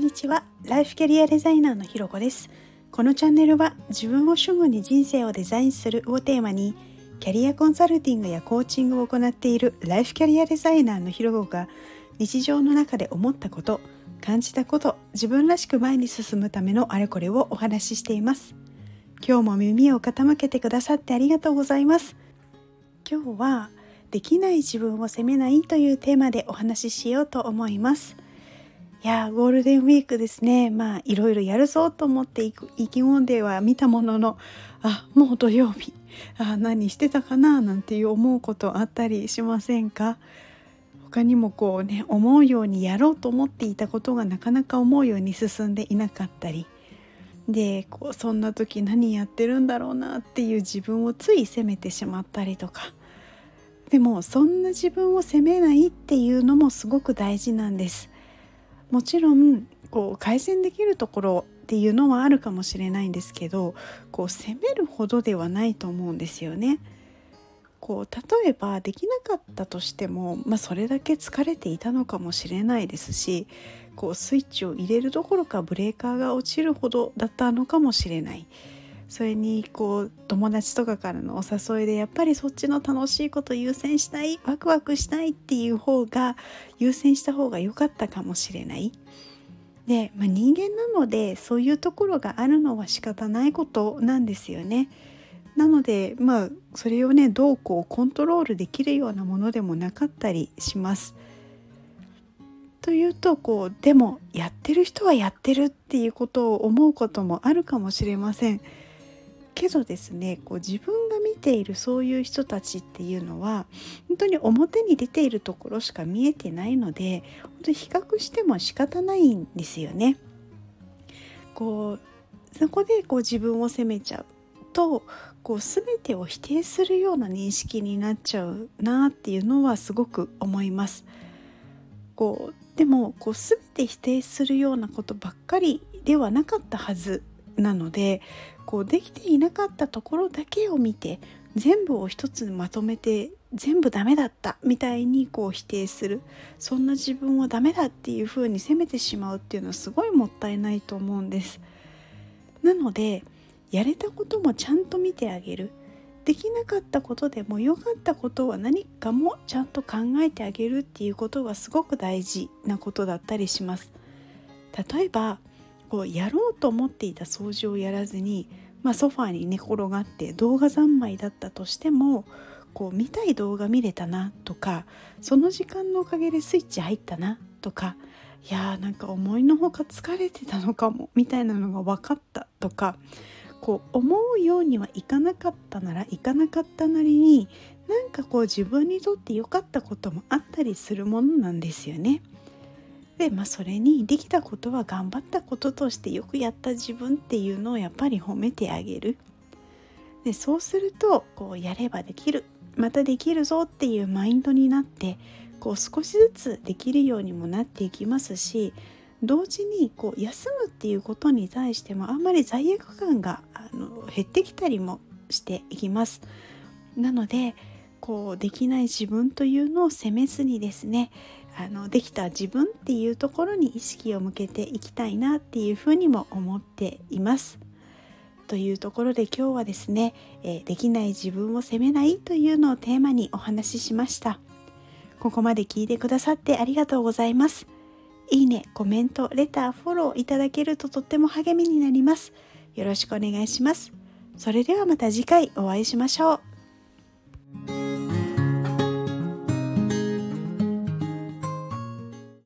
んにちは。ライフキャリアデザイナーのひろこです。このチャンネルは自分を主語に人生をデザインするをテーマにキャリアコンサルティングやコーチングを行っているライフキャリアデザイナーのひろこが日常の中で思ったこと感じたこと自分らしく前に進むためのあれこれをお話ししています。今日も耳を傾けてくださってありがとうございます。今日はできない自分を責めないというテーマでお話ししようと思います。いやゴールデンウィークですね。まあいろいろやるぞと思って意気込んでは見たもののあもう土曜日あ何してたかななんていう思うことあったりしませんか？他にもこうね思うようにやろうと思っていたことがなかなか思うように進んでいなかったり。でこうそんな時何やってるんだろうなっていう自分をつい責めてしまったりとか。でもそんな自分を責めないっていうのもすごく大事なんです。もちろんこう改善できるところっていうのはあるかもしれないんですけどこう責めるほどではないと思うんですよね。こう例えばできなかったとしても、まあ、それだけ疲れていたのかもしれないですしこうスイッチを入れるどころかブレーカーが落ちるほどだったのかもしれない。それにこう友達とかからのお誘いでやっぱりそっちの楽しいこと優先したいワクワクしたいっていう方が優先した方が良かったかもしれない。で、まあ、人間なのでそういうところがあるのは仕方ないことなんですよね。なのでまあそれをねどうこうコントロールできるようなものでもなかったりします。というとこうでもやってる人はやってるっていうことを思うこともあるかもしれません。けどですねこう自分が見ているそういう人たちっていうのは本当に表に出ているところしか見えてないので本当に比較しても仕方ないんですよね。こうそこでこう自分を責めちゃうとこう全てを否定するような認識になっちゃうなっていうのはすごく思います。こうでもこう全て否定するようなことばっかりではなかったはずなのでこうできていなかったところだけを見て全部を一つまとめて全部ダメだったみたいにこう否定する。そんな自分はダメだっていう風に責めてしまうっていうのはすごいもったいないと思うんです。なのでやれたこともちゃんと見てあげる。できなかったことでも良かったことは何かもちゃんと考えてあげるっていうことがすごく大事なことだったりします。例えばこうやろうと思っていた掃除をやらずに、まあ、ソファーに寝転がって動画三昧だったとしてもこう見たい動画見れたなとかその時間のおかげでスイッチ入ったなとかいやーなんか思いのほか疲れてたのかもみたいなのが分かったとかこう思うようにはいかなかったならいかなかったなりになんかこう自分にとって良かったこともあったりするものなんですよね。で、まあ、それにできたことは頑張ったこととしてよくやった自分っていうのをやっぱり褒めてあげる。でそうするとこうやればできるまたできるぞっていうマインドになってこう少しずつできるようにもなっていきますし同時にこう休むっていうことに対してもあんまり罪悪感があの減ってきたりもしていきます。なのでこうできない自分というのを責めずにですねあのできた自分っていうところに意識を向けていきたいなっていうふうにも思っています。というところで今日はですね、えー、できない自分を責めないというのをテーマにお話ししました。ここまで聞いてくださってありがとうございます。いいね、コメント、レター、フォローいただけるととっても励みになります。よろしくお願いします。それではまた次回お会いしましょう。